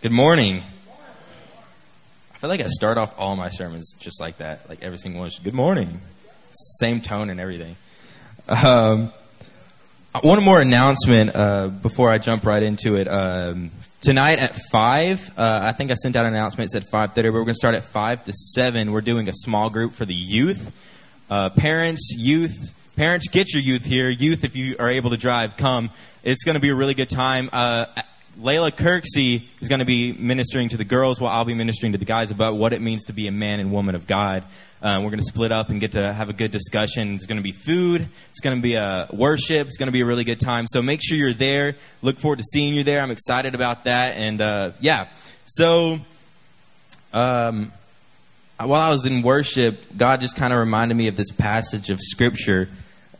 Good morning. I feel like I start off all my sermons just like that, like every single one. Good morning. Same tone and everything. Um, one more announcement uh, before I jump right into it. Um, tonight at five, uh, I think I sent out an announcement. It said five thirty, but we're going to start at five to seven. We're doing a small group for the youth, uh, parents, youth. Parents, get your youth here. Youth, if you are able to drive, come. It's going to be a really good time. Uh, Layla Kirksey is going to be ministering to the girls while I'll be ministering to the guys about what it means to be a man and woman of God. Uh, we're going to split up and get to have a good discussion. It's going to be food. It's going to be a worship. It's going to be a really good time. So make sure you're there. Look forward to seeing you there. I'm excited about that. And uh, yeah, so um, while I was in worship, God just kind of reminded me of this passage of Scripture.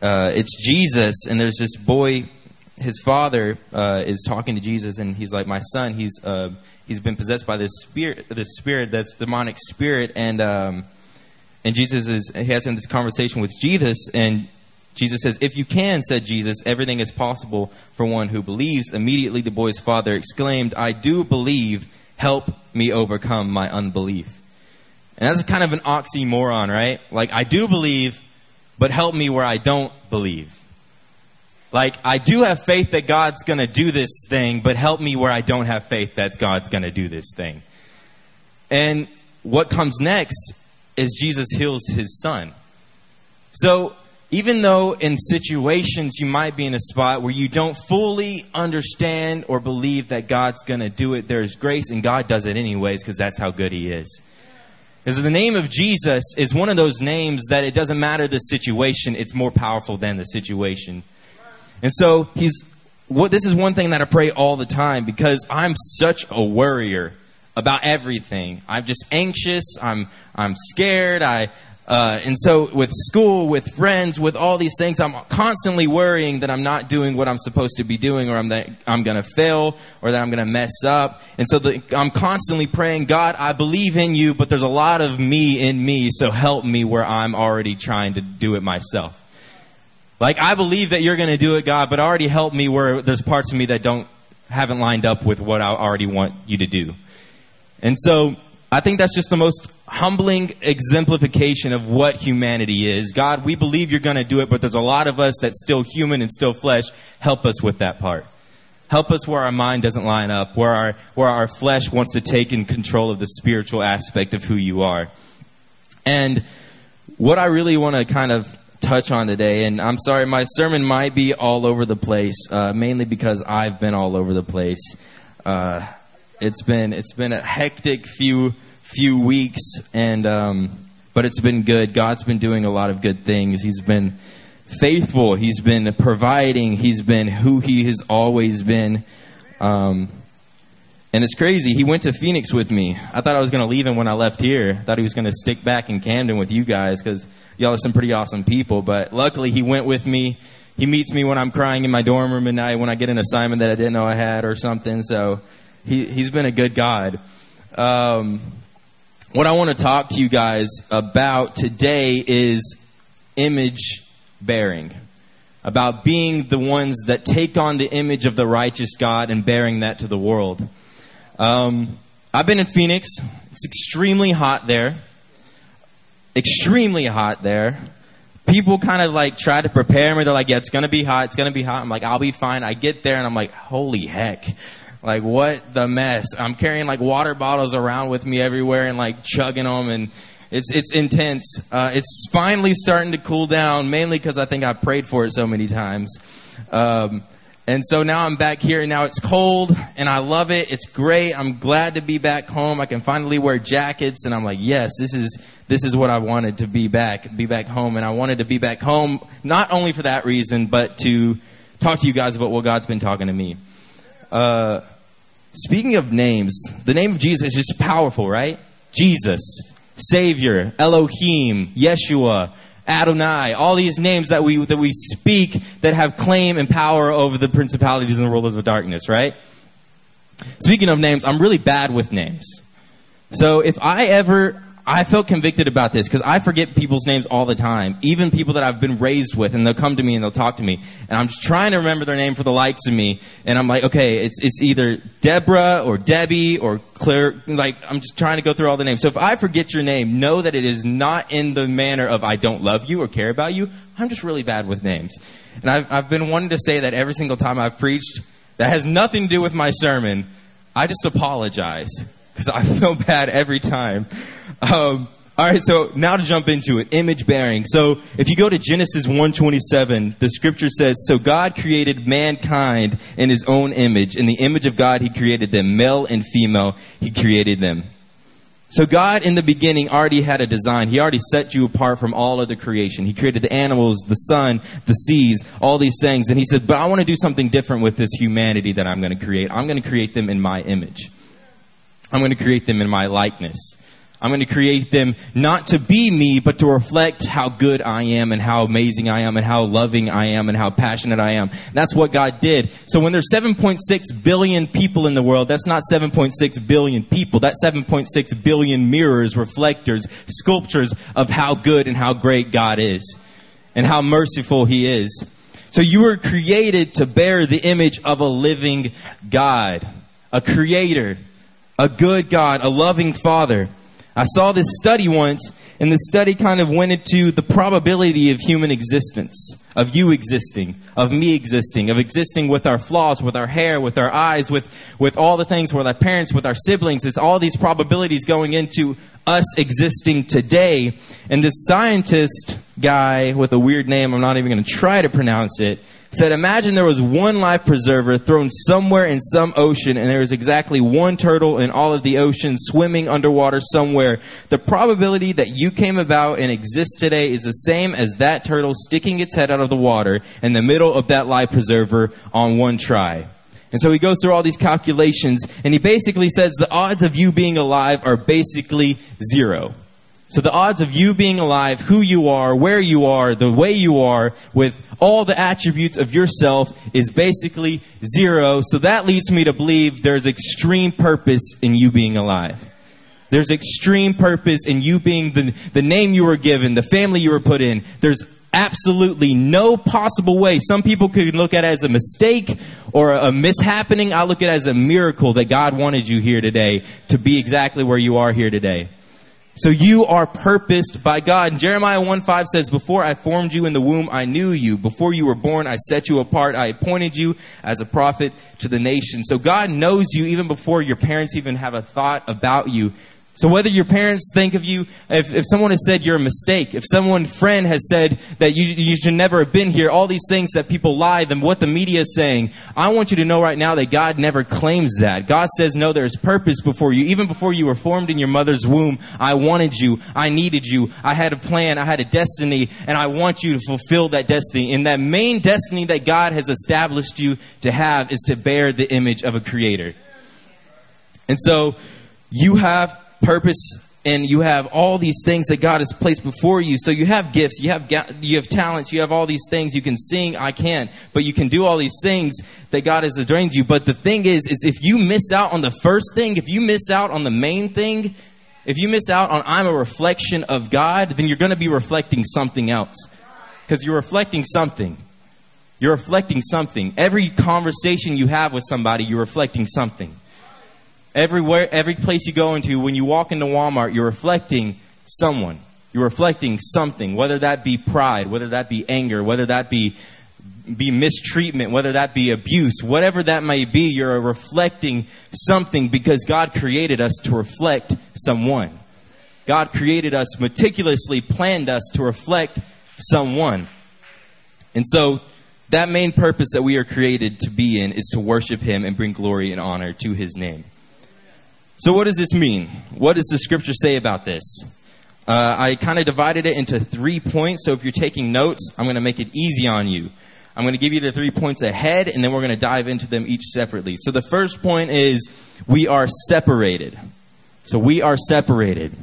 Uh, it's Jesus, and there's this boy his father uh, is talking to Jesus, and he's like, "My son, he's uh, he's been possessed by this spirit, this spirit, that's demonic spirit." And um, and Jesus is he has him this conversation with Jesus, and Jesus says, "If you can," said Jesus, "everything is possible for one who believes." Immediately, the boy's father exclaimed, "I do believe. Help me overcome my unbelief." And that's kind of an oxymoron, right? Like, I do believe, but help me where I don't believe. Like, I do have faith that God's going to do this thing, but help me where I don't have faith that God's going to do this thing. And what comes next is Jesus heals his son. So, even though in situations you might be in a spot where you don't fully understand or believe that God's going to do it, there's grace, and God does it anyways because that's how good He is. Because the name of Jesus is one of those names that it doesn't matter the situation, it's more powerful than the situation. And so he's what this is one thing that I pray all the time because I'm such a worrier about everything. I'm just anxious. I'm I'm scared. I uh, and so with school, with friends, with all these things, I'm constantly worrying that I'm not doing what I'm supposed to be doing, or I'm that I'm going to fail, or that I'm going to mess up. And so the, I'm constantly praying, God, I believe in you, but there's a lot of me in me, so help me where I'm already trying to do it myself. Like, I believe that you're going to do it, God, but already help me where there's parts of me that don't, haven't lined up with what I already want you to do. And so, I think that's just the most humbling exemplification of what humanity is. God, we believe you're going to do it, but there's a lot of us that's still human and still flesh. Help us with that part. Help us where our mind doesn't line up, where our, where our flesh wants to take in control of the spiritual aspect of who you are. And what I really want to kind of touch on today. And I'm sorry, my sermon might be all over the place, uh, mainly because I've been all over the place. Uh, it's been it's been a hectic few few weeks, and um, but it's been good. God's been doing a lot of good things. He's been faithful. He's been providing. He's been who He has always been. Um, and it's crazy. He went to Phoenix with me. I thought I was going to leave him when I left here. I thought he was going to stick back in Camden with you guys because y'all are some pretty awesome people. But luckily, he went with me. He meets me when I'm crying in my dorm room at night when I get an assignment that I didn't know I had or something. So he, he's been a good God. Um, what I want to talk to you guys about today is image bearing. About being the ones that take on the image of the righteous God and bearing that to the world. Um, I've been in Phoenix. It's extremely hot there. Extremely hot there. People kind of like try to prepare me. They're like, yeah, it's going to be hot. It's going to be hot. I'm like, I'll be fine. I get there and I'm like, holy heck. Like, what the mess? I'm carrying like water bottles around with me everywhere and like chugging them and it's, it's intense. Uh, it's finally starting to cool down, mainly because I think I prayed for it so many times. Um, and so now I'm back here and now it's cold and I love it. It's great. I'm glad to be back home. I can finally wear jackets and I'm like, yes, this is, this is what I wanted to be back, be back home. And I wanted to be back home, not only for that reason, but to talk to you guys about what God's been talking to me. Uh, speaking of names, the name of Jesus is just powerful, right? Jesus, Savior, Elohim, Yeshua, Adonai, all these names that we, that we speak that have claim and power over the principalities and the rulers of darkness, right? Speaking of names, I'm really bad with names. So if I ever, I felt convicted about this because I forget people's names all the time, even people that I've been raised with, and they'll come to me and they'll talk to me, and I'm just trying to remember their name for the likes of me, and I'm like, okay, it's it's either Deborah or Debbie or Claire. Like I'm just trying to go through all the names. So if I forget your name, know that it is not in the manner of I don't love you or care about you. I'm just really bad with names, and I've I've been wanting to say that every single time I've preached. That has nothing to do with my sermon. I just apologize because I feel bad every time. Um, all right, so now to jump into it, image bearing. So if you go to Genesis 1:27, the scripture says, "So God created mankind in his own image. In the image of God he created them, male and female he created them." So God in the beginning already had a design. He already set you apart from all other creation. He created the animals, the sun, the seas, all these things. And he said, "But I want to do something different with this humanity that I'm going to create. I'm going to create them in my image. I'm going to create them in my likeness." I'm going to create them not to be me, but to reflect how good I am and how amazing I am and how loving I am and how passionate I am. That's what God did. So when there's 7.6 billion people in the world, that's not 7.6 billion people. That's 7.6 billion mirrors, reflectors, sculptures of how good and how great God is and how merciful He is. So you were created to bear the image of a living God, a creator, a good God, a loving Father. I saw this study once, and the study kind of went into the probability of human existence, of you existing, of me existing, of existing with our flaws, with our hair, with our eyes, with, with all the things, with our parents, with our siblings. It's all these probabilities going into us existing today. And this scientist guy with a weird name, I'm not even going to try to pronounce it, said, Imagine there was one life preserver thrown somewhere in some ocean, and there was exactly one turtle in all of the ocean swimming underwater somewhere. The probability that you came about and exist today is the same as that turtle sticking its head out of the water in the middle of that life preserver on one try. And so he goes through all these calculations, and he basically says the odds of you being alive are basically zero. So the odds of you being alive, who you are, where you are, the way you are, with all the attributes of yourself is basically zero. So that leads me to believe there's extreme purpose in you being alive. There's extreme purpose in you being the, the name you were given, the family you were put in. There's absolutely no possible way. Some people could look at it as a mistake or a mishappening. I look at it as a miracle that God wanted you here today to be exactly where you are here today. So you are purposed by God. And Jeremiah 1 5 says, Before I formed you in the womb, I knew you. Before you were born, I set you apart. I appointed you as a prophet to the nation. So God knows you even before your parents even have a thought about you. So whether your parents think of you, if, if someone has said you're a mistake, if someone friend has said that you, you should never have been here, all these things that people lie, then what the media is saying, I want you to know right now that God never claims that. God says, no, there's purpose before you. Even before you were formed in your mother's womb, I wanted you. I needed you. I had a plan. I had a destiny, and I want you to fulfill that destiny. And that main destiny that God has established you to have is to bear the image of a creator. And so, you have purpose and you have all these things that God has placed before you. So you have gifts, you have you have talents, you have all these things. You can sing, I can't, but you can do all these things that God has ordained you. But the thing is, is if you miss out on the first thing, if you miss out on the main thing, if you miss out on I'm a reflection of God, then you're going to be reflecting something else because you're reflecting something. You're reflecting something. Every conversation you have with somebody, you're reflecting something. Everywhere, every place you go into, when you walk into Walmart, you're reflecting someone. You're reflecting something, whether that be pride, whether that be anger, whether that be be mistreatment, whether that be abuse, whatever that may be, you're reflecting something because God created us to reflect someone. God created us meticulously, planned us to reflect someone. And so that main purpose that we are created to be in is to worship Him and bring glory and honor to His name. So, what does this mean? What does the scripture say about this? Uh, I kind of divided it into three points. So, if you're taking notes, I'm going to make it easy on you. I'm going to give you the three points ahead, and then we're going to dive into them each separately. So, the first point is we are separated. So, we are separated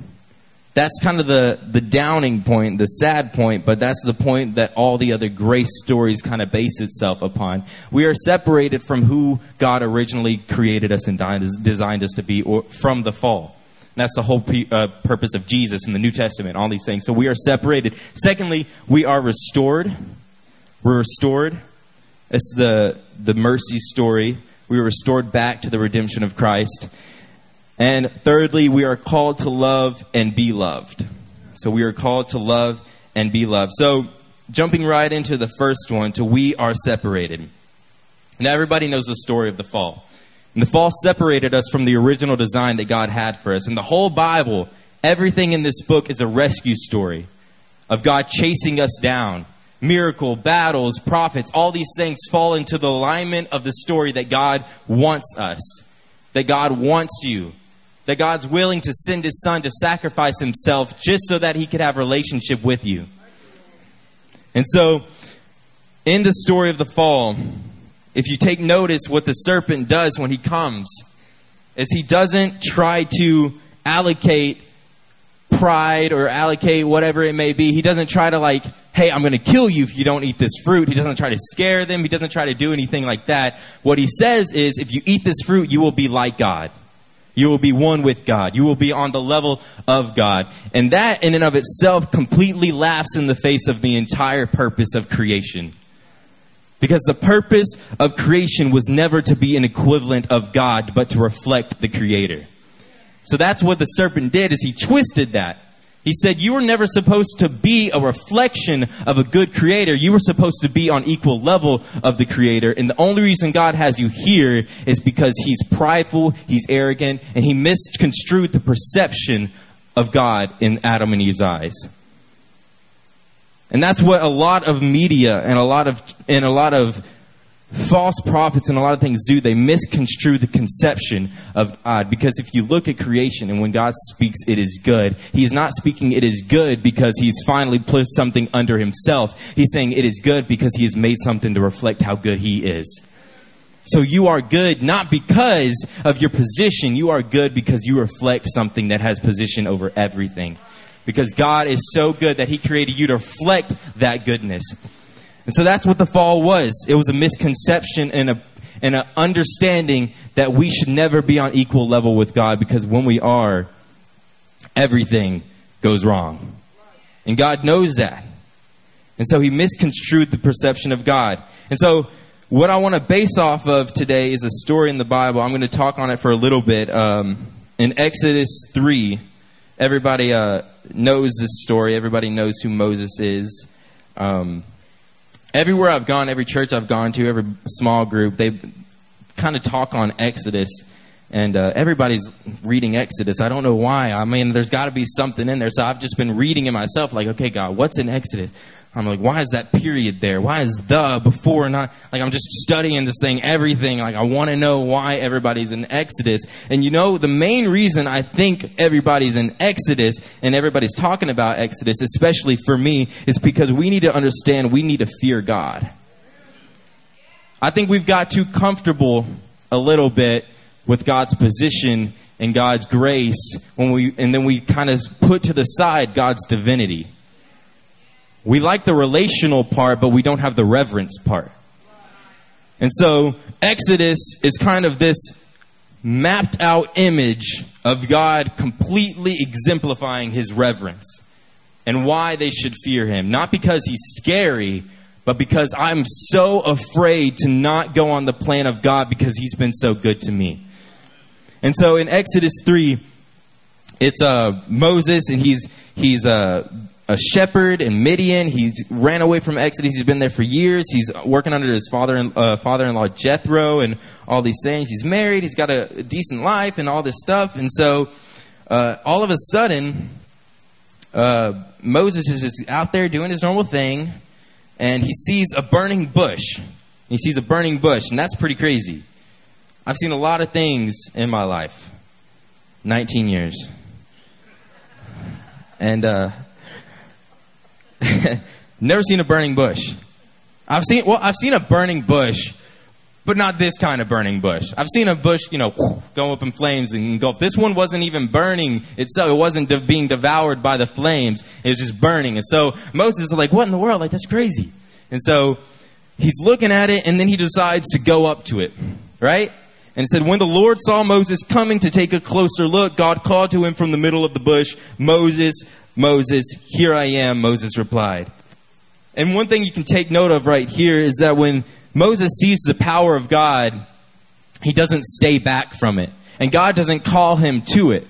that's kind of the, the downing point, the sad point, but that's the point that all the other grace stories kind of base itself upon. We are separated from who God originally created us and designed us to be or from the fall. that's the whole uh, purpose of Jesus in the New Testament, all these things. So we are separated. Secondly, we are restored. We're restored. It's the, the mercy story. We were restored back to the redemption of Christ. And thirdly, we are called to love and be loved. So we are called to love and be loved. So jumping right into the first one, to we are separated. Now everybody knows the story of the fall. And the fall separated us from the original design that God had for us. And the whole Bible, everything in this book is a rescue story of God chasing us down. Miracle, battles, prophets, all these things fall into the alignment of the story that God wants us. That God wants you that God's willing to send his son to sacrifice himself just so that he could have relationship with you. And so in the story of the fall, if you take notice what the serpent does when he comes is he doesn't try to allocate pride or allocate whatever it may be. He doesn't try to like, hey, I'm going to kill you if you don't eat this fruit. He doesn't try to scare them. He doesn't try to do anything like that. What he says is, if you eat this fruit, you will be like God. You will be one with God. You will be on the level of God. And that in and of itself completely laughs in the face of the entire purpose of creation. Because the purpose of creation was never to be an equivalent of God, but to reflect the Creator. So that's what the serpent did is he twisted that. He said, You were never supposed to be a reflection of a good creator. You were supposed to be on equal level of the creator. And the only reason God has you here is because he's prideful, he's arrogant, and he misconstrued the perception of God in Adam and Eve's eyes. And that's what a lot of media and a lot of and a lot of false prophets and a lot of things do. They misconstrue the conception of God. Because if you look at creation and when God speaks, it is good, He is not speaking it is good because He's finally put something under Himself. He's saying it is good because He has made something to reflect how good He is. So you are good not because of your position, you are good because you reflect something that has position over everything. Because God is so good that He created you to reflect that goodness. And so that's what the fall was. It was a misconception and a and an understanding that we should never be on equal level with God because when we are, everything goes wrong. And God knows that. And so he misconstrued the perception of God. And so what I want to base off of today is a story in the Bible. I'm going to talk on it for a little bit. Um, in Exodus 3, everybody uh, knows this story. Everybody knows who Moses is. Um, everywhere I've gone, every church I've gone to, every small group, they kind of talk on Exodus. And uh, everybody's reading Exodus. I don't know why. I mean, there's got to be something in there. So I've just been reading it myself, like, okay, God, what's in Exodus? I'm like, why is that period there? Why is the before not? Like, I'm just studying this thing, everything. Like, I want to know why everybody's in Exodus. And you know, the main reason I think everybody's in Exodus and everybody's talking about Exodus, especially for me, is because we need to understand we need to fear God. I think we've got too comfortable a little bit with God's position and God's grace when we, and then we kind of put to the side God's divinity. We like the relational part, but we don't have the reverence part. And so Exodus is kind of this mapped out image of God completely exemplifying his reverence and why they should fear him. Not because he's scary, but because I'm so afraid to not go on the plan of God because he's been so good to me. And so in Exodus 3, it's uh, Moses and he's he's uh, a shepherd in Midian. He's ran away from Exodus. He's been there for years. He's working under his father uh, father-in-law Jethro and all these things. He's married. He's got a, a decent life and all this stuff. And so, uh, all of a sudden, uh, Moses is just out there doing his normal thing, and he sees a burning bush. He sees a burning bush, and that's pretty crazy. I've seen a lot of things in my life. 19 years. And uh, Never seen a burning bush. I've seen well, I've seen a burning bush, but not this kind of burning bush. I've seen a bush, you know, go up in flames and engulf. This one wasn't even burning itself. It wasn't de- being devoured by the flames. It was just burning. And so Moses is like, "What in the world? Like that's crazy." And so he's looking at it, and then he decides to go up to it, right? And said, When the Lord saw Moses coming to take a closer look, God called to him from the middle of the bush, Moses, Moses, here I am, Moses replied. And one thing you can take note of right here is that when Moses sees the power of God, he doesn't stay back from it. And God doesn't call him to it.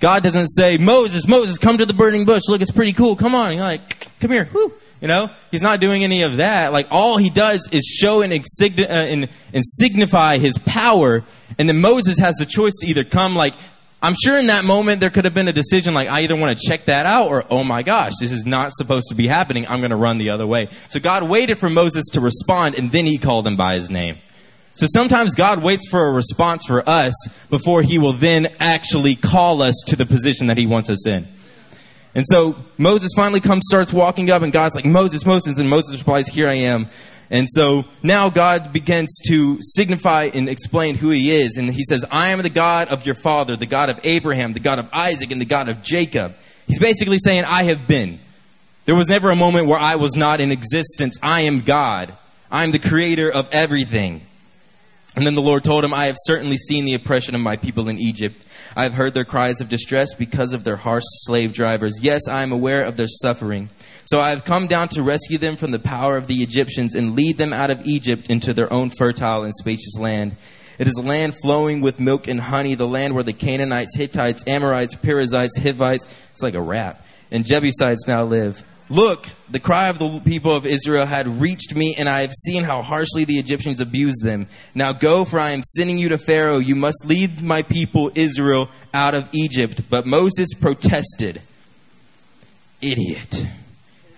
God doesn't say, Moses, Moses, come to the burning bush. Look, it's pretty cool. Come on. Like, come here. Woo. You know, he's not doing any of that. Like all he does is show and, uh, and, and signify his power. And then Moses has the choice to either come like, I'm sure in that moment there could have been a decision like, I either want to check that out or, oh my gosh, this is not supposed to be happening. I'm going to run the other way. So God waited for Moses to respond and then he called him by his name. So sometimes God waits for a response for us before he will then actually call us to the position that he wants us in. And so Moses finally comes, starts walking up, and God's like, Moses, Moses, and Moses replies, Here I am. And so now God begins to signify and explain who he is. And he says, I am the God of your father, the God of Abraham, the God of Isaac, and the God of Jacob. He's basically saying, I have been. There was never a moment where I was not in existence. I am God. I am the creator of everything. And then the Lord told him, I have certainly seen the oppression of my people in Egypt. I have heard their cries of distress because of their harsh slave drivers. Yes, I am aware of their suffering. So I have come down to rescue them from the power of the Egyptians and lead them out of Egypt into their own fertile and spacious land. It is a land flowing with milk and honey, the land where the Canaanites, Hittites, Amorites, Perizzites, Hivites, it's like a rap, and Jebusites now live. Look, the cry of the people of Israel had reached me, and I have seen how harshly the Egyptians abused them. Now go, for I am sending you to Pharaoh. You must lead my people Israel out of Egypt. But Moses protested, Idiot,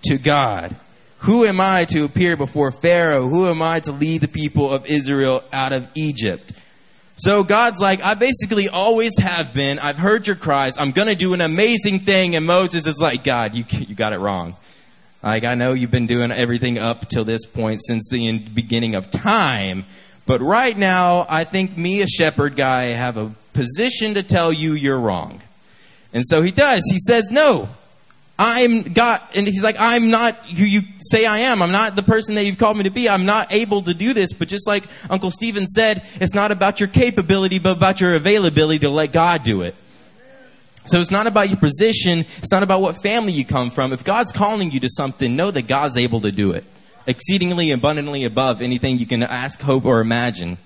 to God. Who am I to appear before Pharaoh? Who am I to lead the people of Israel out of Egypt? So God's like, I basically always have been. I've heard your cries. I'm going to do an amazing thing. And Moses is like, God, you, you got it wrong. Like, I know you've been doing everything up till this point since the beginning of time. But right now, I think me, a shepherd guy, have a position to tell you you're wrong. And so he does. He says, no, I'm God. And he's like, I'm not who you say I am. I'm not the person that you've called me to be. I'm not able to do this. But just like Uncle Stephen said, it's not about your capability, but about your availability to let God do it. So it's not about your position. It's not about what family you come from. If God's calling you to something, know that God's able to do it. Exceedingly abundantly above anything you can ask, hope, or imagine.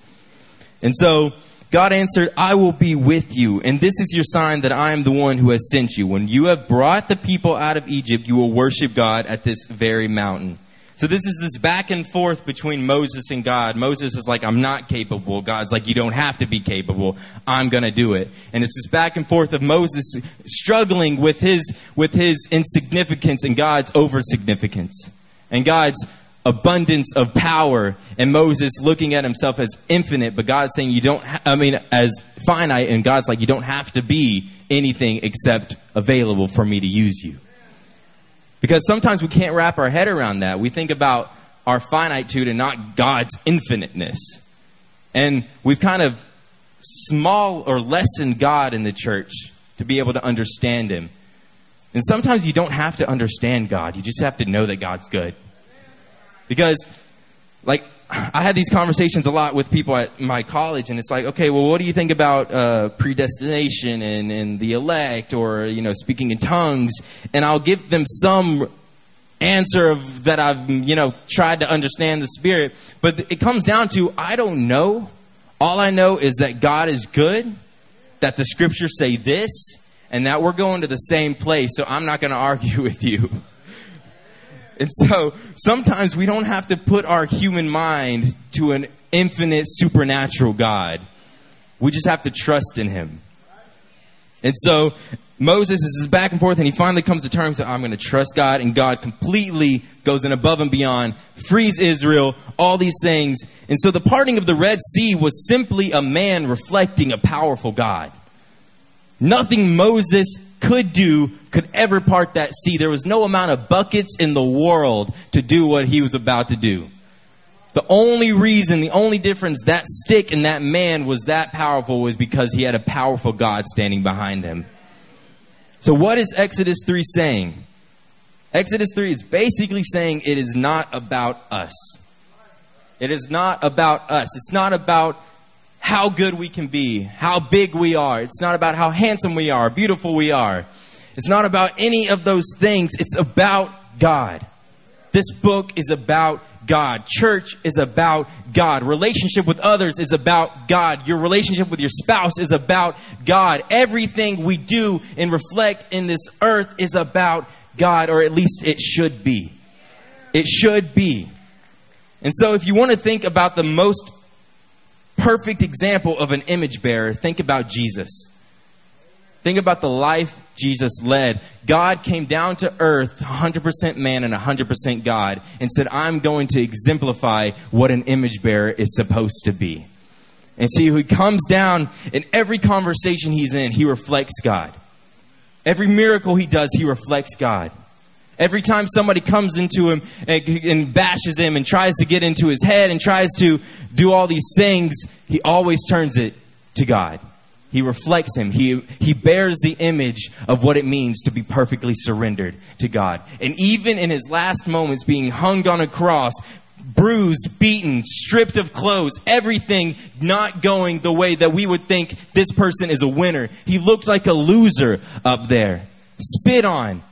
And so, God answered, I will be with you, and this is your sign that I am the one who has sent you. When you have brought the people out of Egypt, you will worship God at this very mountain. So this is this back and forth between Moses and God. Moses is like, I'm not capable. God's like, you don't have to be capable. I'm gonna do it. And it's this back and forth of Moses struggling with his, with his insignificance and God's over significance. And God's abundance of power and Moses looking at himself as infinite, but God's saying you don't, ha- I mean, as finite, and God's like, you don't have to be anything except available for me to use you. Because sometimes we can't wrap our head around that. We think about our finitude and not God's infiniteness. And we've kind of small or lessened God in the church to be able to understand Him. And sometimes you don't have to understand God, you just have to know that God's good. Because, like, I had these conversations a lot with people at my college, and it's like, okay, well, what do you think about uh, predestination and, and the elect, or you know, speaking in tongues? And I'll give them some answer of that I've you know tried to understand the Spirit, but it comes down to I don't know. All I know is that God is good, that the Scriptures say this, and that we're going to the same place. So I'm not going to argue with you. And so sometimes we don't have to put our human mind to an infinite supernatural God. We just have to trust in him. And so Moses is back and forth and he finally comes to terms that I'm going to trust God and God completely goes in above and beyond, frees Israel, all these things. And so the parting of the Red Sea was simply a man reflecting a powerful God. Nothing Moses could do could ever part that sea. There was no amount of buckets in the world to do what he was about to do. The only reason, the only difference that stick and that man was that powerful was because he had a powerful God standing behind him. So what is Exodus 3 saying? Exodus 3 is basically saying it is not about us. It is not about us. It's not about how good we can be, how big we are. It's not about how handsome we are, beautiful we are. It's not about any of those things. It's about God. This book is about God. Church is about God. Relationship with others is about God. Your relationship with your spouse is about God. Everything we do and reflect in this earth is about God, or at least it should be. It should be. And so, if you want to think about the most perfect example of an image bearer, think about Jesus. Think about the life Jesus led. God came down to earth, 100% man and 100% God, and said, I'm going to exemplify what an image bearer is supposed to be. And see, he comes down in every conversation he's in, he reflects God. Every miracle he does, he reflects God. Every time somebody comes into him and, and, bashes him and tries to get into his head and tries to do all these things, he always turns it to God. He reflects him. He, he bears the image of what it means to be perfectly surrendered to God. And even in his last moments, being hung on a cross, bruised, beaten, stripped of clothes, everything not going the way that we would think this person is a winner. He looked like a loser up there. Spit on.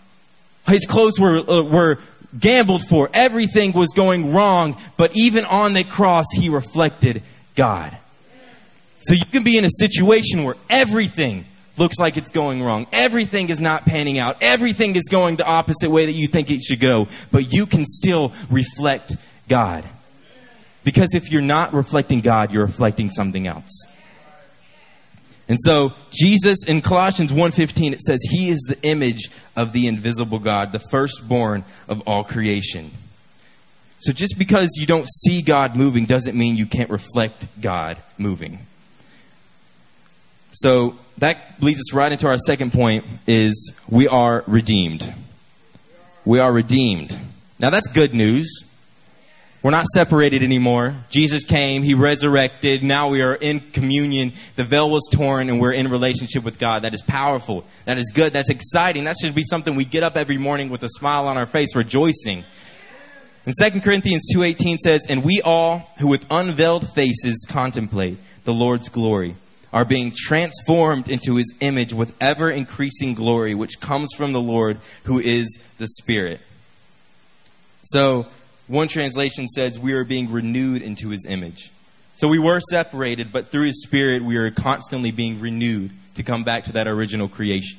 His clothes were, uh, were gambled for. Everything was going wrong. But even on the cross, he reflected God. So you can be in a situation where everything looks like it's going wrong. Everything is not panning out. Everything is going the opposite way that you think it should go. But you can still reflect God. Because if you're not reflecting God, you're reflecting something else. And so Jesus in Colossians 1:15 it says he is the image of the invisible God, the firstborn of all creation. So just because you don't see God moving doesn't mean you can't reflect God moving. So that leads us right into our second point is we are redeemed. We are redeemed. Now that's good news. We're not separated anymore. Jesus came, He resurrected. Now we are in communion. The veil was torn and we're in relationship with God. That is powerful. That is good. That's exciting. That should be something we get up every morning with a smile on our face, rejoicing. And 2 Corinthians 2.18 says, And we all who with unveiled faces contemplate the Lord's glory are being transformed into his image with ever increasing glory, which comes from the Lord who is the Spirit. So, one translation says, We are being renewed into his image. So we were separated, but through his Spirit, we are constantly being renewed to come back to that original creation.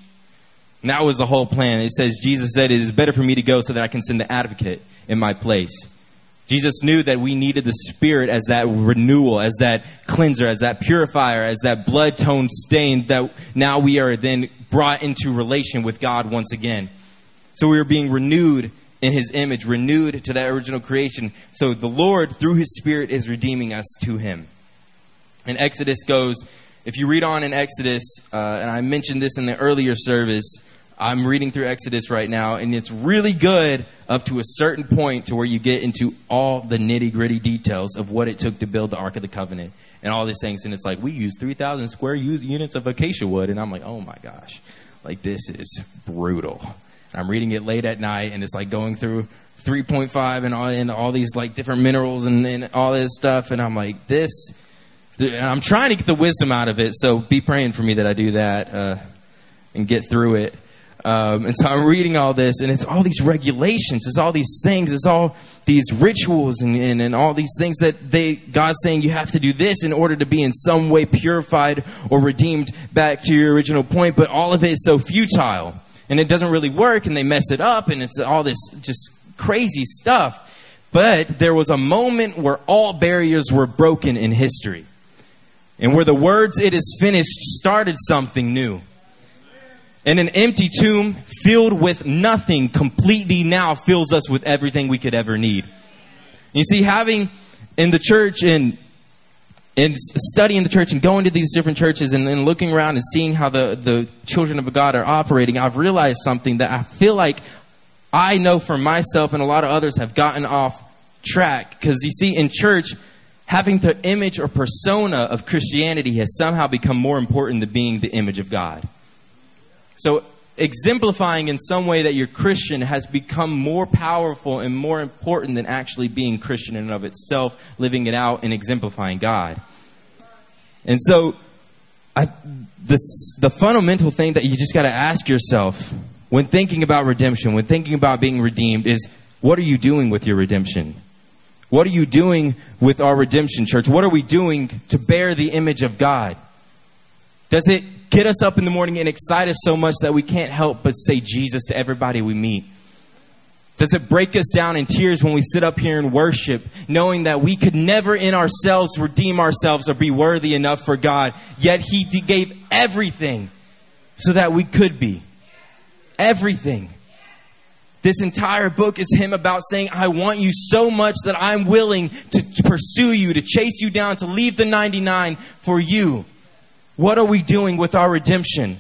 And that was the whole plan. It says, Jesus said, It is better for me to go so that I can send the advocate in my place. Jesus knew that we needed the Spirit as that renewal, as that cleanser, as that purifier, as that blood tone stain that now we are then brought into relation with God once again. So we are being renewed in His image, renewed to that original creation. So the Lord, through His Spirit, is redeeming us to Him. And Exodus goes, if you read on in Exodus, uh, and I mentioned this in the earlier service, I'm reading through Exodus right now, and it's really good up to a certain point to where you get into all the nitty gritty details of what it took to build the Ark of the Covenant and all these things. And it's like, we use 3,000 square units of acacia wood. And I'm like, oh my gosh, like this is brutal. I'm reading it late at night, and it's like going through 3.5 and all, and all these like different minerals and, and all this stuff. And I'm like, this, and I'm trying to get the wisdom out of it. So be praying for me that I do that uh, and get through it. Um, and so I'm reading all this, and it's all these regulations, it's all these things, it's all these rituals, and, and, and all these things that they God's saying you have to do this in order to be in some way purified or redeemed back to your original point. But all of it is so futile, and it doesn't really work, and they mess it up, and it's all this just crazy stuff. But there was a moment where all barriers were broken in history, and where the words "It is finished" started something new. And an empty tomb filled with nothing completely now fills us with everything we could ever need. You see, having in the church and and studying the church and going to these different churches and, and looking around and seeing how the, the children of God are operating, I've realized something that I feel like I know for myself and a lot of others have gotten off track. Because you see, in church, having the image or persona of Christianity has somehow become more important than being the image of God. So, exemplifying in some way that you're Christian has become more powerful and more important than actually being Christian in and of itself, living it out and exemplifying God. And so, I, the, the fundamental thing that you just got to ask yourself when thinking about redemption, when thinking about being redeemed, is what are you doing with your redemption? What are you doing with our redemption, church? What are we doing to bear the image of God? Does it get us up in the morning and excite us so much that we can't help but say Jesus to everybody we meet? Does it break us down in tears when we sit up here and worship, knowing that we could never in ourselves redeem ourselves or be worthy enough for God, yet He gave everything so that we could be? Everything. This entire book is Him about saying, I want you so much that I'm willing to pursue you, to chase you down, to leave the 99 for you. What are we doing with our redemption?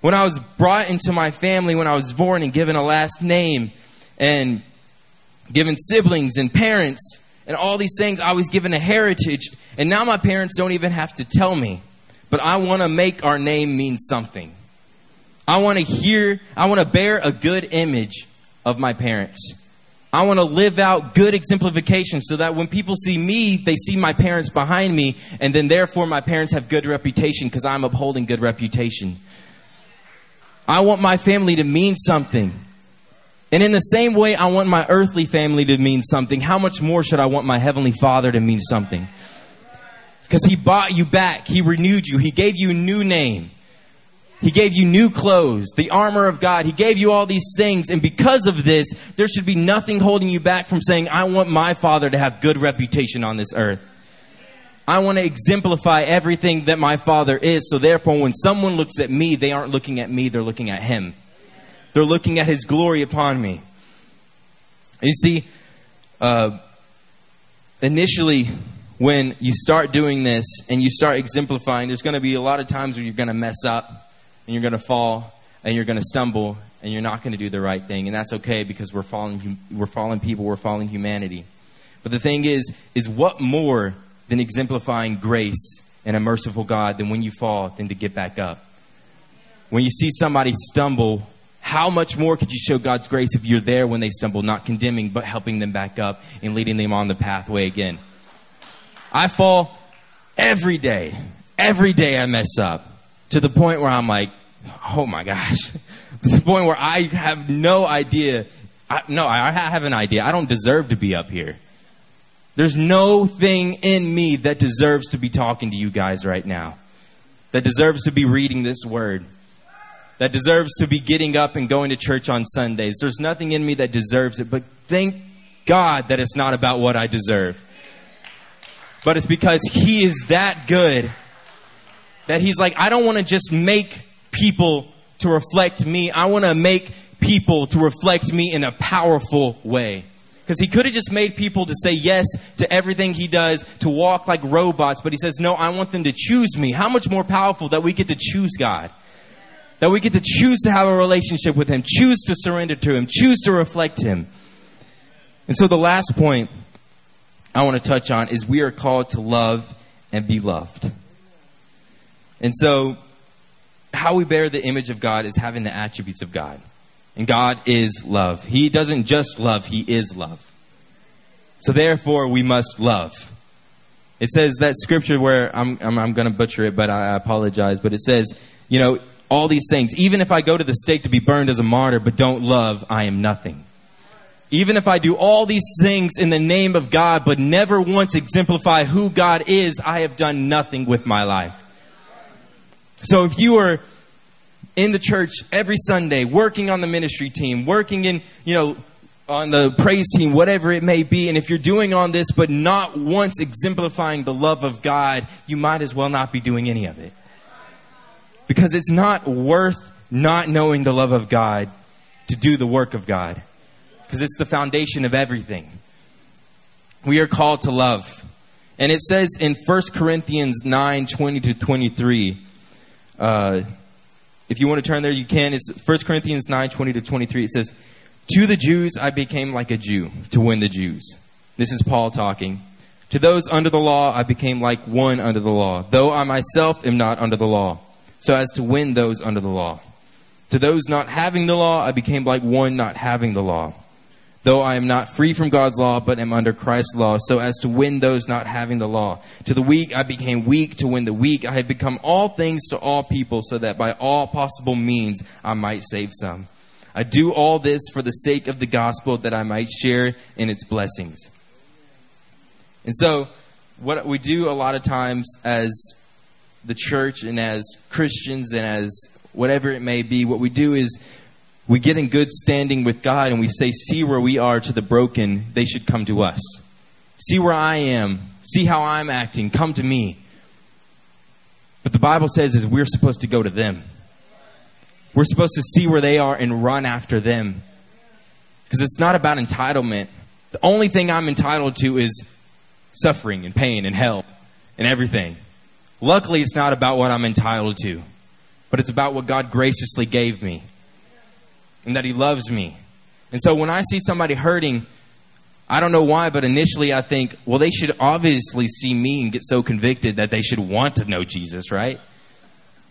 When I was brought into my family, when I was born and given a last name and given siblings and parents and all these things, I was given a heritage. And now my parents don't even have to tell me. But I want to make our name mean something. I want to hear, I want to bear a good image of my parents. I want to live out good exemplification so that when people see me, they see my parents behind me, and then therefore my parents have good reputation because I'm upholding good reputation. I want my family to mean something. And in the same way I want my earthly family to mean something, how much more should I want my heavenly father to mean something? Because he bought you back. He renewed you. He gave you a new name. He gave you new clothes, the armor of God. He gave you all these things. And because of this, there should be nothing holding you back from saying, I want my father to have good reputation on this earth. I want to exemplify everything that my Father is. So therefore, when someone looks at me, they aren't looking at me, they're looking at Him. They're looking at His glory upon me. You see, uh, initially, when you start doing this and you start exemplifying, there's going to be a lot of times where you're going to mess up and you're going to fall and you're going to stumble and you're not going to do the right thing. And that's okay because we're fallen, we're fallen people, we're fallen humanity. But the thing is, is what more than exemplifying grace and a merciful God than when you fall, than to get back up. When you see somebody stumble, how much more could you show God's grace if you're there when they stumble, not condemning, but helping them back up and leading them on the pathway again? I fall every day. Every day I mess up to the point where I'm like, oh my gosh. to the point where I have no idea. I, no, I have an idea. I don't deserve to be up here. There's no thing in me that deserves to be talking to you guys right now, that deserves to be reading this word, that deserves to be getting up and going to church on Sundays. There's nothing in me that deserves it, but thank God that it's not about what I deserve. But it's because He is that good that He's like, I don't want to just make people to reflect me, I want to make people to reflect me in a powerful way. Because he could have just made people to say yes to everything he does, to walk like robots, but he says, no, I want them to choose me. How much more powerful that we get to choose God? That we get to choose to have a relationship with him, choose to surrender to him, choose to reflect him. And so the last point I want to touch on is we are called to love and be loved. And so how we bear the image of God is having the attributes of God. And God is love. He doesn't just love, He is love. So therefore, we must love. It says that scripture where I'm, I'm, I'm going to butcher it, but I apologize. But it says, you know, all these things. Even if I go to the stake to be burned as a martyr, but don't love, I am nothing. Even if I do all these things in the name of God, but never once exemplify who God is, I have done nothing with my life. So if you are in the church every Sunday, working on the ministry team, working in, you know, on the praise team, whatever it may be. And if you're doing on this, but not once exemplifying the love of God, you might as well not be doing any of it. Because it's not worth not knowing the love of God to do the work of God. Because it's the foundation of everything. We are called to love. And it says in 1 Corinthians 9 20 to 23, uh, if you want to turn there, you can. It's 1 Corinthians 9 20 to 23. It says, To the Jews I became like a Jew to win the Jews. This is Paul talking. To those under the law I became like one under the law, though I myself am not under the law, so as to win those under the law. To those not having the law I became like one not having the law, though I am not free from God's law, but am under Christ's law, so as to win those not having the law. To the weak I became weak to win the weak. I had become all things to all people, so that by all possible means I might save some. I do all this for the sake of the gospel, that I might share in its blessings. And so, what we do a lot of times as the church and as Christians and as whatever it may be, what we do is we get in good standing with God and we say, See where we are to the broken, they should come to us. See where I am, see how I'm acting, come to me. But the Bible says is we're supposed to go to them. We're supposed to see where they are and run after them. Because it's not about entitlement. The only thing I'm entitled to is suffering and pain and hell and everything. Luckily, it's not about what I'm entitled to, but it's about what God graciously gave me and that He loves me. And so when I see somebody hurting, I don't know why, but initially I think, well, they should obviously see me and get so convicted that they should want to know Jesus, right?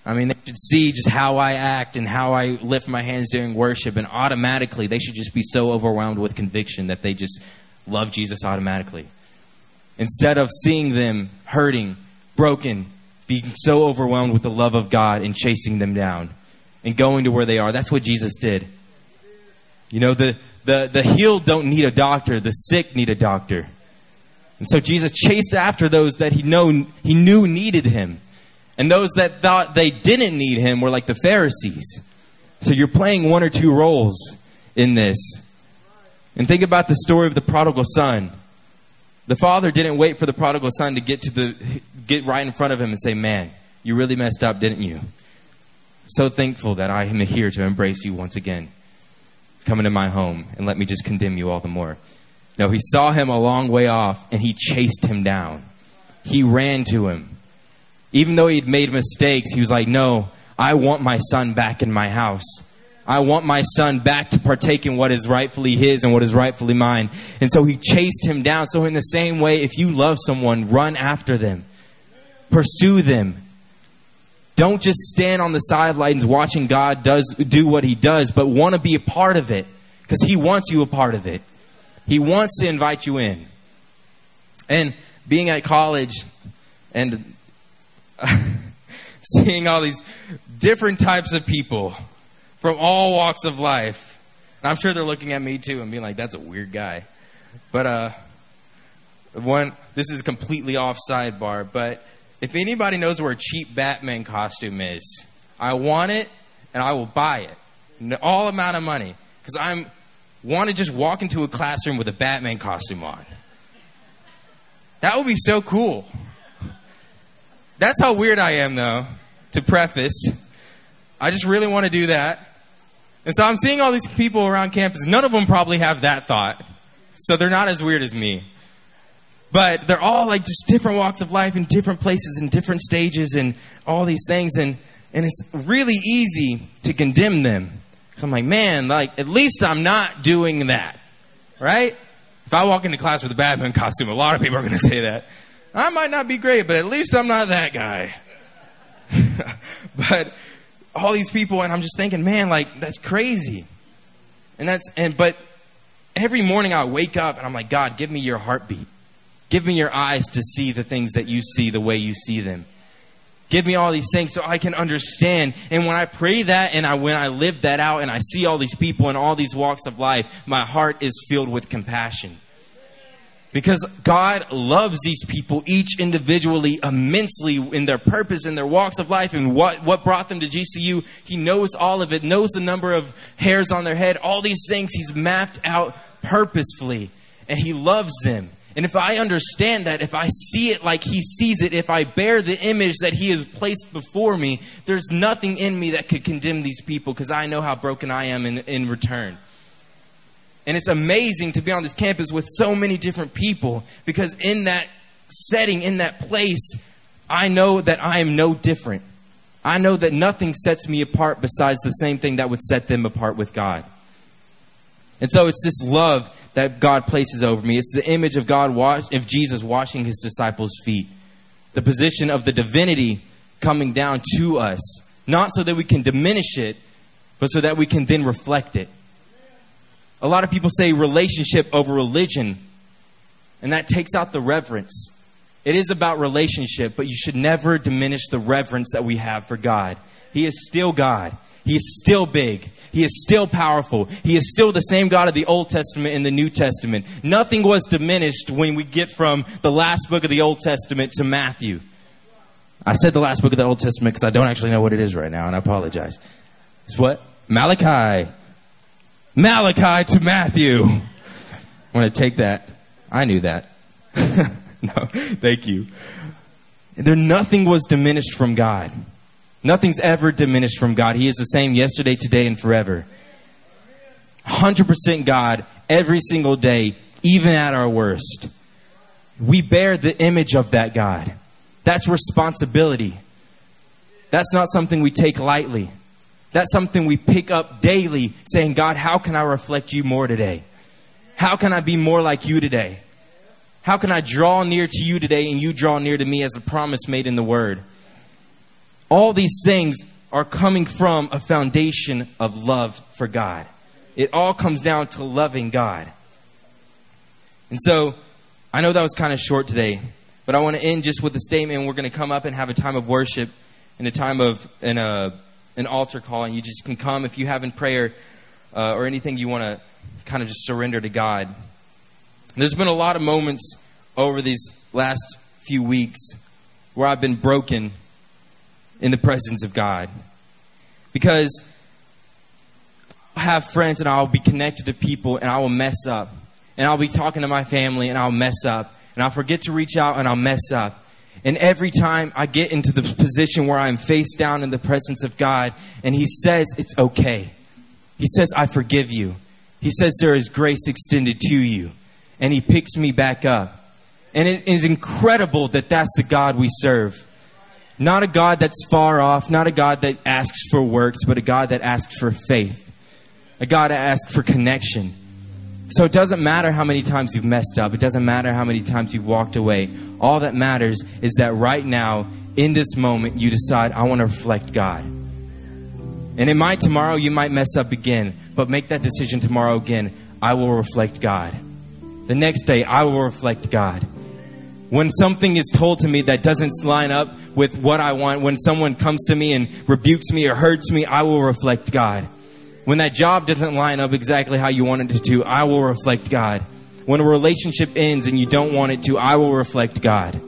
I mean, they should see just how I act and how I lift my hands during worship, and automatically they should just be so overwhelmed with conviction that they just love Jesus automatically. Instead of seeing them hurting, broken, being so overwhelmed with the love of God and chasing them down and going to where they are. That's what Jesus did. You know, the, the, the healed don't need a doctor, the sick need a doctor. And so Jesus chased after those that he, know, he knew needed him. And those that thought they didn't need him were like the Pharisees. So you're playing one or two roles in this. And think about the story of the prodigal son. The father didn't wait for the prodigal son to get to the get right in front of him and say, "Man, you really messed up, didn't you?" So thankful that I am here to embrace you once again. Come into my home and let me just condemn you all the more. No, he saw him a long way off and he chased him down. He ran to him. Even though he'd made mistakes, he was like, No, I want my son back in my house. I want my son back to partake in what is rightfully his and what is rightfully mine. And so he chased him down. So, in the same way, if you love someone, run after them, pursue them, don't just stand on the sidelines watching God does do what he does, but want to be a part of it because he wants you a part of it. He wants to invite you in. And being at college and seeing all these different types of people from all walks of life. And I'm sure they're looking at me too and being like, that's a weird guy. But uh one this is completely off sidebar, but if anybody knows where a cheap Batman costume is, I want it and I will buy it. All amount of money. Because I'm want to just walk into a classroom with a Batman costume on. That would be so cool. That's how weird I am, though, to preface. I just really want to do that. And so I'm seeing all these people around campus. None of them probably have that thought. So they're not as weird as me. But they're all like just different walks of life in different places and different stages and all these things. And, and it's really easy to condemn them. So I'm like, man, like, at least I'm not doing that. Right? If I walk into class with a Batman costume, a lot of people are going to say that. I might not be great, but at least I'm not that guy. but all these people, and I'm just thinking, man, like, that's crazy. And that's, and, but every morning I wake up and I'm like, God, give me your heartbeat. Give me your eyes to see the things that you see the way you see them. Give me all these things so I can understand. And when I pray that and I, when I live that out and I see all these people in all these walks of life, my heart is filled with compassion. Because God loves these people each individually immensely in their purpose in their walks of life and what, what brought them to GCU. He knows all of it, knows the number of hairs on their head, all these things He's mapped out purposefully. And He loves them. And if I understand that, if I see it like He sees it, if I bear the image that He has placed before me, there's nothing in me that could condemn these people because I know how broken I am in, in return. And it's amazing to be on this campus with so many different people because in that setting, in that place, I know that I am no different. I know that nothing sets me apart besides the same thing that would set them apart with God. And so it's this love that God places over me. It's the image of God, wash, of Jesus washing his disciples' feet. The position of the divinity coming down to us. Not so that we can diminish it, but so that we can then reflect it. A lot of people say relationship over religion, and that takes out the reverence. It is about relationship, but you should never diminish the reverence that we have for God. He is still God. He is still big. He is still powerful. He is still the same God of the Old Testament and the New Testament. Nothing was diminished when we get from the last book of the Old Testament to Matthew. I said the last book of the Old Testament because I don't actually know what it is right now, and I apologize. It's what? Malachi. Malachi to Matthew. I'm going to take that. I knew that. no, thank you. There, nothing was diminished from God. Nothing's ever diminished from God. He is the same yesterday, today, and forever. 100% God every single day, even at our worst. We bear the image of that God. That's responsibility. That's not something we take lightly. That's something we pick up daily, saying, God, how can I reflect you more today? How can I be more like you today? How can I draw near to you today and you draw near to me as a promise made in the Word? All these things are coming from a foundation of love for God. It all comes down to loving God. And so, I know that was kind of short today, but I want to end just with a statement. We're going to come up and have a time of worship and a time of an altar call, and you just can come if you have in prayer uh, or anything you want to kind of just surrender to God. There's been a lot of moments over these last few weeks where I've been broken in the presence of God. Because I have friends and I'll be connected to people and I will mess up. And I'll be talking to my family and I'll mess up. And I'll forget to reach out and I'll mess up. And every time I get into the position where I'm face down in the presence of God and He says it's okay. He says, I forgive you. He says there is grace extended to you and he picks me back up. And it is incredible that that's the God we serve. Not a God that's far off, not a God that asks for works, but a God that asks for faith. A God that asks for connection. So it doesn't matter how many times you've messed up. It doesn't matter how many times you've walked away. All that matters is that right now, in this moment, you decide, I want to reflect God. And it might tomorrow, you might mess up again, but make that decision tomorrow again. I will reflect God. The next day, I will reflect God. When something is told to me that doesn't line up with what I want, when someone comes to me and rebukes me or hurts me, I will reflect God. When that job doesn't line up exactly how you wanted it to, I will reflect God. When a relationship ends and you don't want it to, I will reflect God.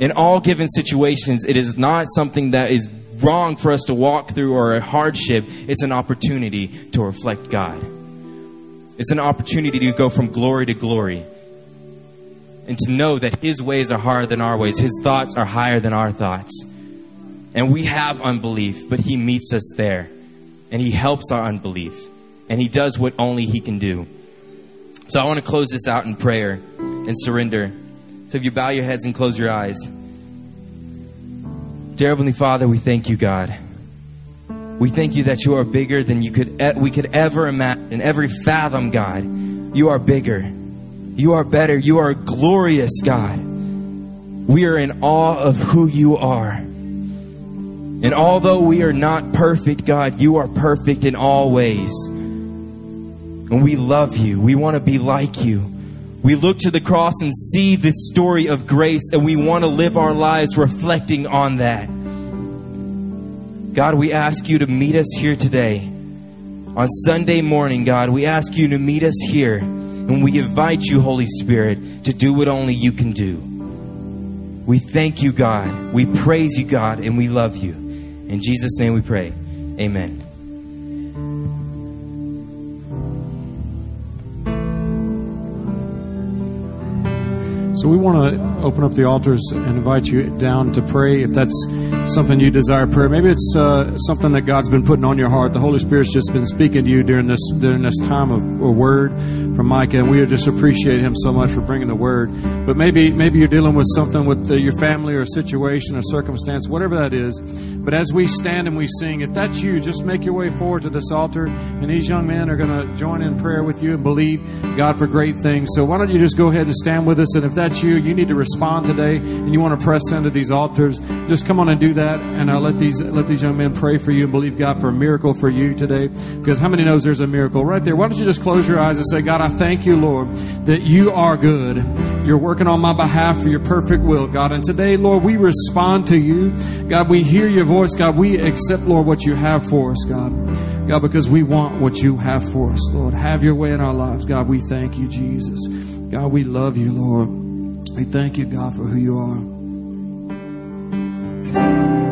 In all given situations, it is not something that is wrong for us to walk through or a hardship. It's an opportunity to reflect God. It's an opportunity to go from glory to glory and to know that His ways are higher than our ways, His thoughts are higher than our thoughts. And we have unbelief, but He meets us there and He helps our unbelief and He does what only He can do. So I want to close this out in prayer and surrender. So if you bow your heads and close your eyes. Dear Heavenly Father, we thank you, God. We thank you that you are bigger than you could we could ever imagine, every fathom, God. You are bigger. You are better. You are glorious, God. We are in awe of who you are. And although we are not perfect, God, you are perfect in all ways. And we love you. We want to be like you. We look to the cross and see the story of grace, and we want to live our lives reflecting on that. God, we ask you to meet us here today. On Sunday morning, God, we ask you to meet us here. And we invite you, Holy Spirit, to do what only you can do. We thank you, God. We praise you, God, and we love you. In Jesus' name we pray. Amen. So we want to open up the altars and invite you down to pray if that's something you desire prayer. Maybe it's uh, something that God's been putting on your heart. The Holy Spirit's just been speaking to you during this during this time of a word from Micah, and we just appreciate him so much for bringing the word. But maybe maybe you're dealing with something with uh, your family or situation or circumstance, whatever that is. But as we stand and we sing, if that's you, just make your way forward to this altar, and these young men are going to join in prayer with you and believe God for great things. So why don't you just go ahead and stand with us? And if that's you, you need to respond today, and you want to press into these altars, just come on and do that that, and I'll let these let these young men pray for you and believe God for a miracle for you today. Because how many knows there's a miracle right there? Why don't you just close your eyes and say, God, I thank you, Lord, that you are good. You're working on my behalf for your perfect will, God. And today, Lord, we respond to you. God, we hear your voice. God, we accept, Lord, what you have for us, God. God, because we want what you have for us, Lord. Have your way in our lives. God, we thank you, Jesus. God, we love you, Lord. We thank you, God, for who you are. Thank you.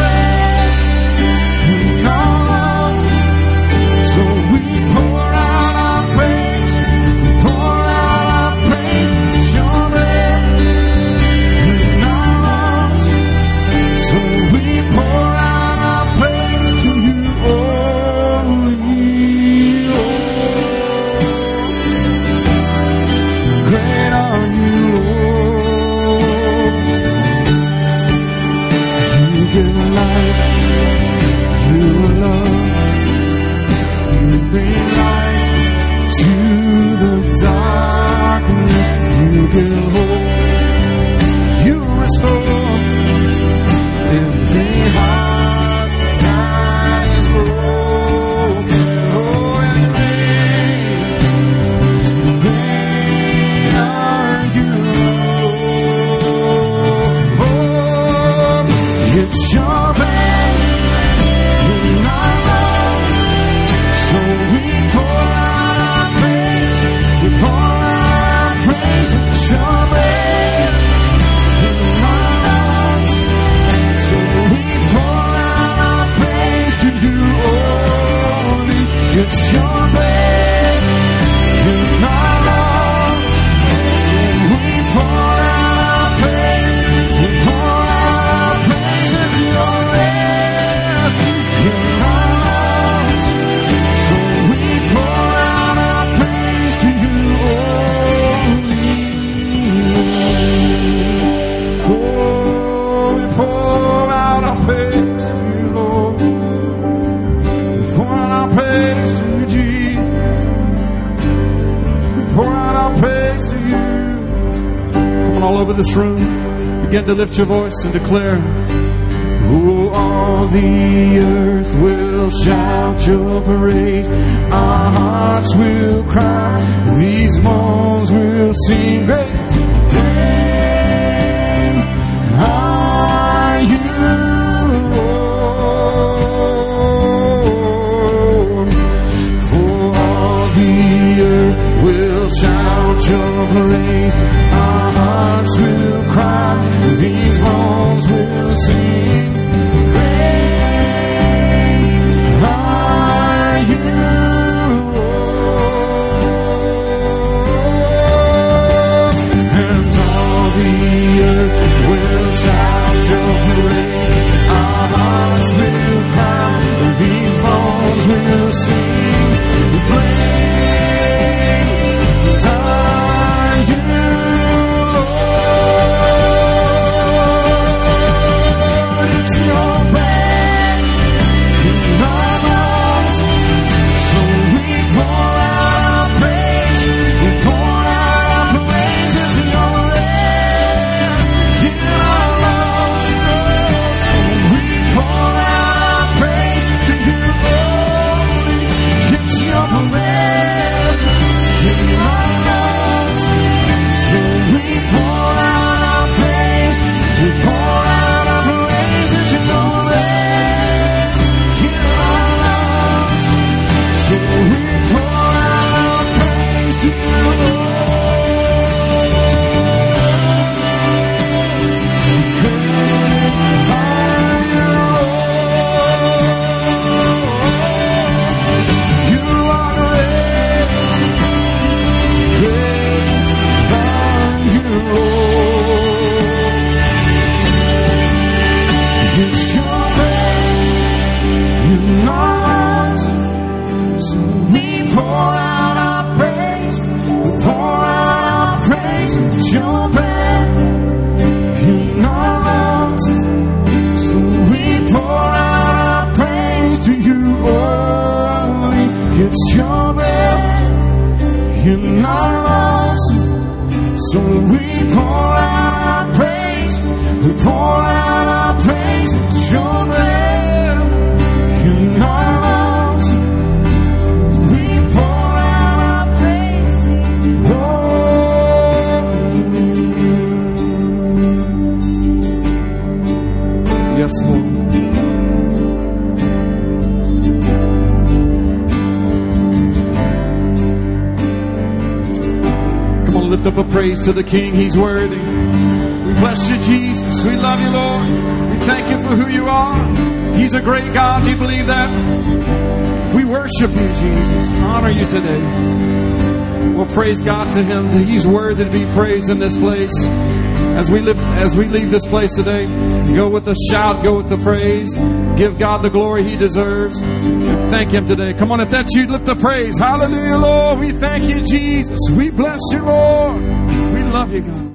lift your voice and declare, Oh, all the earth will shout your praise. Our hearts will cry. These bones will sing great. are you. For all the earth will shout your praise. Our hearts will praise to the King. He's worthy. We bless you, Jesus. We love you, Lord. We thank you for who you are. He's a great God. Do you believe that? We worship you, Jesus. Honor you today. We'll praise God to Him. He's worthy to be praised in this place. As we live, as we leave this place today, go with a shout, go with the praise, give God the glory He deserves, thank Him today. Come on, if that's you, lift the praise. Hallelujah, Lord. We thank you, Jesus. We bless you, Lord. We love you, God.